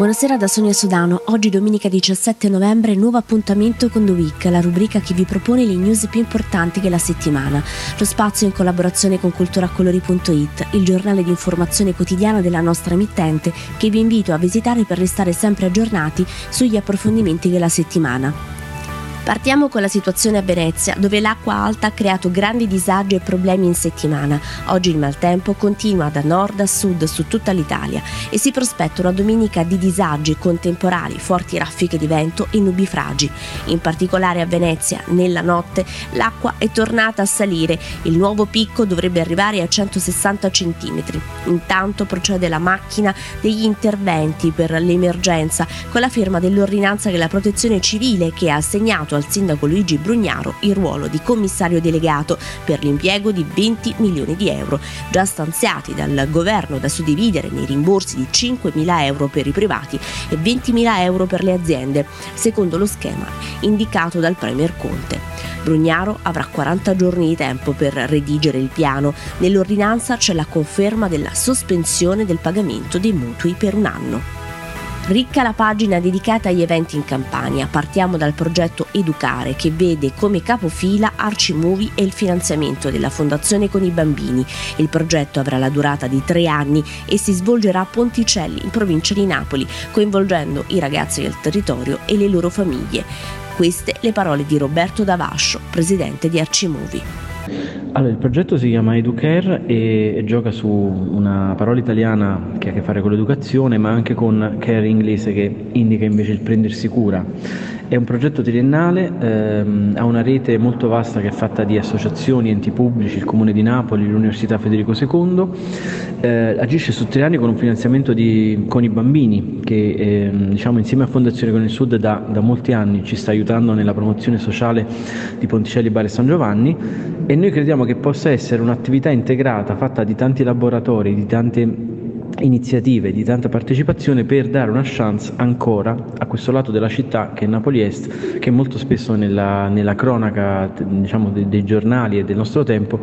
Buonasera da Sonia Sodano. Oggi domenica 17 novembre, nuovo appuntamento con The Week, la rubrica che vi propone le news più importanti della settimana. Lo spazio in collaborazione con culturacolori.it, il giornale di informazione quotidiana della nostra emittente che vi invito a visitare per restare sempre aggiornati sugli approfondimenti della settimana. Partiamo con la situazione a Venezia, dove l'acqua alta ha creato grandi disagi e problemi in settimana. Oggi il maltempo continua da nord a sud su tutta l'Italia e si prospetta una domenica di disagi con temporali, forti raffiche di vento e nubifragi. In particolare a Venezia, nella notte, l'acqua è tornata a salire. Il nuovo picco dovrebbe arrivare a 160 cm. Intanto procede la macchina degli interventi per l'emergenza con la firma dell'ordinanza della protezione civile che ha assegnato assegnato al sindaco Luigi Brugnaro il ruolo di commissario delegato per l'impiego di 20 milioni di euro, già stanziati dal governo da suddividere nei rimborsi di 5 mila euro per i privati e 20 mila euro per le aziende, secondo lo schema indicato dal Premier Conte. Brugnaro avrà 40 giorni di tempo per redigere il piano. Nell'ordinanza c'è la conferma della sospensione del pagamento dei mutui per un anno. Ricca la pagina dedicata agli eventi in Campania. Partiamo dal progetto Educare che vede come capofila Arcimovie e il finanziamento della Fondazione con i bambini. Il progetto avrà la durata di tre anni e si svolgerà a Ponticelli, in provincia di Napoli, coinvolgendo i ragazzi del territorio e le loro famiglie. Queste le parole di Roberto Davascio, presidente di Arcimovie. Allora, il progetto si chiama Educare e, gioca su una parola italiana che ha a che fare con l'educazione, ma anche con care inglese che indica invece il prendersi cura. È un progetto triennale, ehm, ha una rete molto vasta che è fatta di associazioni, enti pubblici, il Comune di Napoli, l'Università Federico II, eh, agisce su tre anni con un finanziamento di, con i bambini che ehm, diciamo, insieme a Fondazione Con il Sud da, da molti anni ci sta aiutando nella promozione sociale di Ponticelli Bar e San Giovanni e noi crediamo che possa essere un'attività integrata fatta di tanti laboratori, di tante iniziative, di tanta partecipazione per dare una chance ancora a questo lato della città che è Napoli Est, che molto spesso nella, nella cronaca diciamo, dei, dei, giornali e del nostro tempo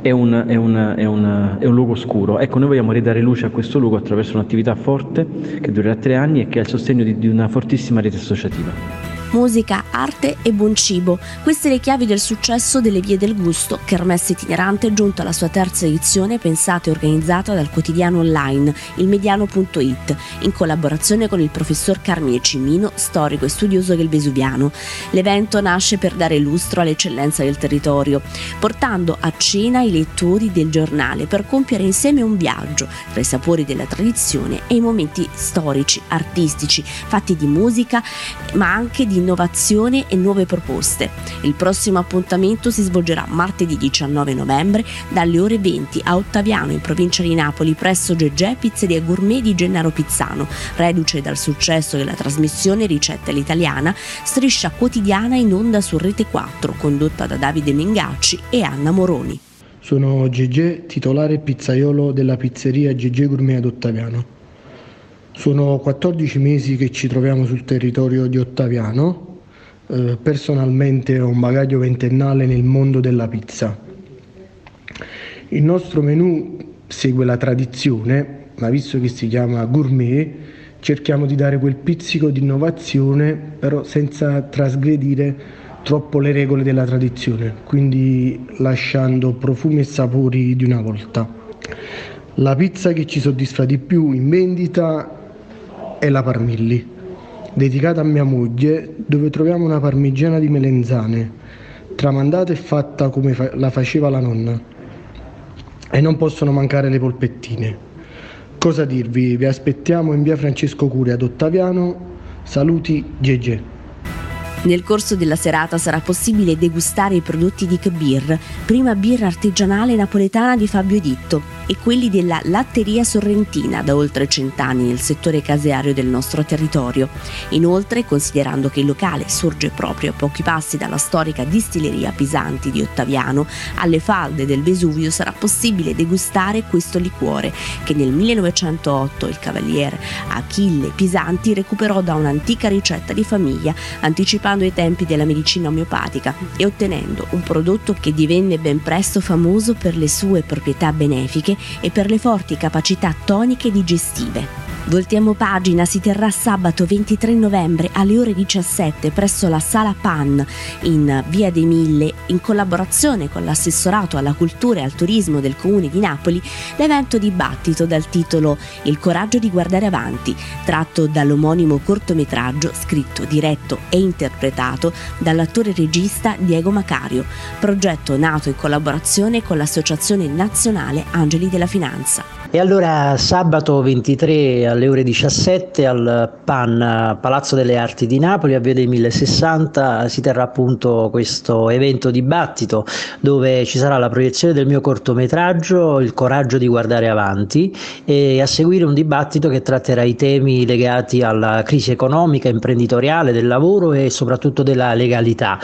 è un, è, un, è, un, è un, luogo oscuro. Ecco, noi vogliamo ridare luce a questo luogo attraverso un'attività forte che durerà tre anni e che ha il sostegno di, di una fortissima rete associativa musica, arte e buon cibo. Queste le chiavi del successo delle Vie del Gusto, kermesse itinerante giunta alla sua terza edizione pensata e organizzata dal quotidiano online il mediano.it in collaborazione con il professor Carmine Cimino, storico e studioso del Vesuviano. L'evento nasce per dare lustro all'eccellenza del territorio, portando a cena i lettori del giornale per compiere insieme un viaggio tra i sapori della tradizione e i momenti storici, artistici, fatti di musica, ma anche di innovazione e nuove proposte. Il prossimo appuntamento si svolgerà martedì 19 novembre dalle ore 20 a Ottaviano in provincia di Napoli presso Gegè Pizzeria Gourmet di Gennaro Pizzano, reduce dal successo della trasmissione Ricetta all'italiana, striscia quotidiana in onda su Rete 4 condotta da Davide Mingacci e Anna Moroni. Sono Gegè, titolare pizzaiolo della pizzeria Gegè Gourmet ad Ottaviano. Sono 14 mesi che ci troviamo sul territorio di Ottaviano. Eh, personalmente ho un bagaglio ventennale nel mondo della pizza. Il nostro menù segue la tradizione, ma visto che si chiama gourmet, cerchiamo di dare quel pizzico di innovazione, però senza trasgredire troppo le regole della tradizione, quindi lasciando profumi e sapori di una volta. La pizza che ci soddisfa di più in vendita è la Parmilli, dedicata a mia moglie, dove troviamo una parmigiana di melenzane, tramandata e fatta come fa- la faceva la nonna. E non possono mancare le polpettine. Cosa dirvi? Vi aspettiamo in via Francesco Curi ad Ottaviano. Saluti Gege. Nel corso della serata sarà possibile degustare i prodotti di Kbir, prima birra artigianale napoletana di Fabio Ditto, e quelli della latteria sorrentina da oltre cent'anni nel settore caseario del nostro territorio. Inoltre, considerando che il locale sorge proprio a pochi passi dalla storica distilleria Pisanti di Ottaviano, alle falde del Vesuvio sarà possibile degustare questo liquore che nel 1908 il cavaliere Achille Pisanti recuperò da un'antica ricetta di famiglia, anticipando i tempi della medicina omeopatica e ottenendo un prodotto che divenne ben presto famoso per le sue proprietà benefiche e per le forti capacità toniche digestive. Voltiamo pagina, si terrà sabato 23 novembre alle ore 17 presso la Sala PAN in Via dei Mille in collaborazione con l'assessorato alla cultura e al turismo del comune di Napoli l'evento dibattito dal titolo Il coraggio di guardare avanti, tratto dall'omonimo cortometraggio scritto, diretto e interpretato dall'attore regista Diego Macario, progetto nato in collaborazione con l'Associazione Nazionale Angeli della Finanza. E allora sabato 23 alle ore 17 al PAN Palazzo delle Arti di Napoli a Via dei 1060 si terrà appunto questo evento dibattito dove ci sarà la proiezione del mio cortometraggio Il coraggio di guardare avanti e a seguire un dibattito che tratterà i temi legati alla crisi economica, imprenditoriale, del lavoro e soprattutto della legalità.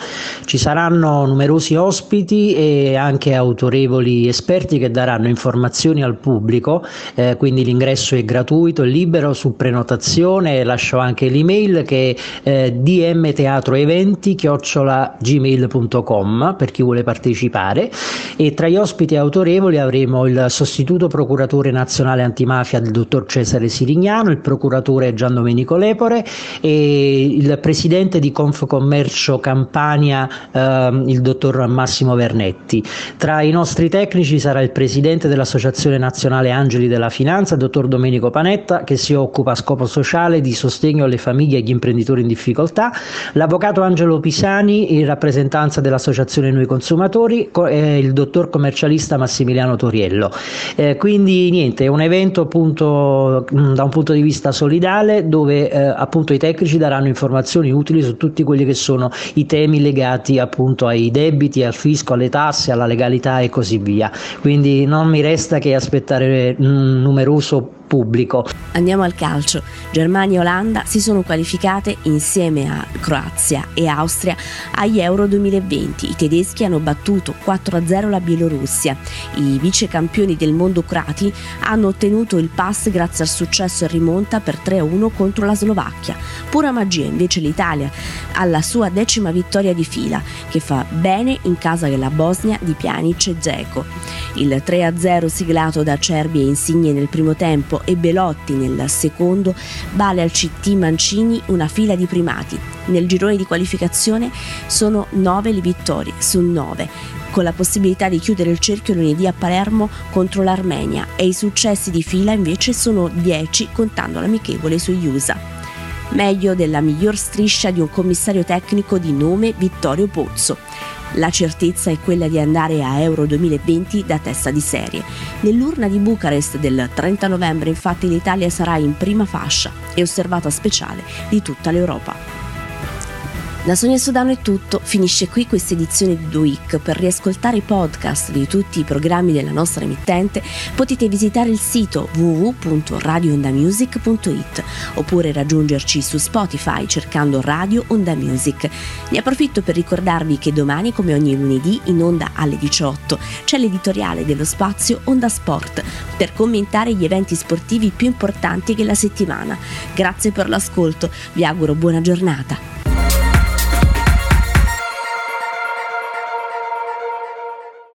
Ci saranno numerosi ospiti e anche autorevoli esperti che daranno informazioni al pubblico eh, quindi l'ingresso è gratuito, è libero su prenotazione, lascio anche l'email che è eh, dmteatroeventi-gmail.com per chi vuole partecipare e tra gli ospiti autorevoli avremo il sostituto procuratore nazionale antimafia del dottor Cesare Sirignano, il procuratore Gian Domenico Lepore e il presidente di Confcommercio Campania eh, il dottor Massimo Vernetti. Tra i nostri tecnici sarà il presidente dell'Associazione Nazionale Angelo Angeli della Finanza, dottor Domenico Panetta, che si occupa a scopo sociale di sostegno alle famiglie e agli imprenditori in difficoltà, l'avvocato Angelo Pisani in rappresentanza dell'Associazione Noi Consumatori e il dottor commercialista Massimiliano Toriello. Eh, quindi niente, è un evento appunto mm, da un punto di vista solidale dove eh, appunto i tecnici daranno informazioni utili su tutti quelli che sono i temi legati appunto ai debiti, al fisco, alle tasse, alla legalità e così via. Quindi non mi resta che aspettare numeroso pubblico. Andiamo al calcio. Germania e Olanda si sono qualificate insieme a Croazia e Austria agli Euro 2020. I tedeschi hanno battuto 4-0 la Bielorussia. I vice campioni del mondo croati hanno ottenuto il pass grazie al successo in rimonta per 3-1 contro la Slovacchia. Pura magia invece l'Italia alla sua decima vittoria di fila che fa bene in casa della Bosnia di Pjanic e Zeko. Il 3-0 siglato da Cerbi e Insigne nel primo tempo e Belotti nel secondo, vale al CT Mancini una fila di primati. Nel girone di qualificazione sono 9 le vittorie su 9, con la possibilità di chiudere il cerchio lunedì a Palermo contro l'Armenia e i successi di fila invece sono 10 contando l'amichevole sugli USA. Meglio della miglior striscia di un commissario tecnico di nome Vittorio Pozzo. La certezza è quella di andare a Euro 2020 da testa di serie. Nell'urna di Bucarest del 30 novembre infatti l'Italia sarà in prima fascia e osservata speciale di tutta l'Europa. Da Sonia Sudano è tutto, finisce qui questa edizione di Week. Per riascoltare i podcast di tutti i programmi della nostra emittente potete visitare il sito www.radioondamusic.it oppure raggiungerci su Spotify cercando Radio Onda Music. Ne approfitto per ricordarvi che domani, come ogni lunedì, in onda alle 18, c'è l'editoriale dello spazio Onda Sport per commentare gli eventi sportivi più importanti della settimana. Grazie per l'ascolto, vi auguro buona giornata.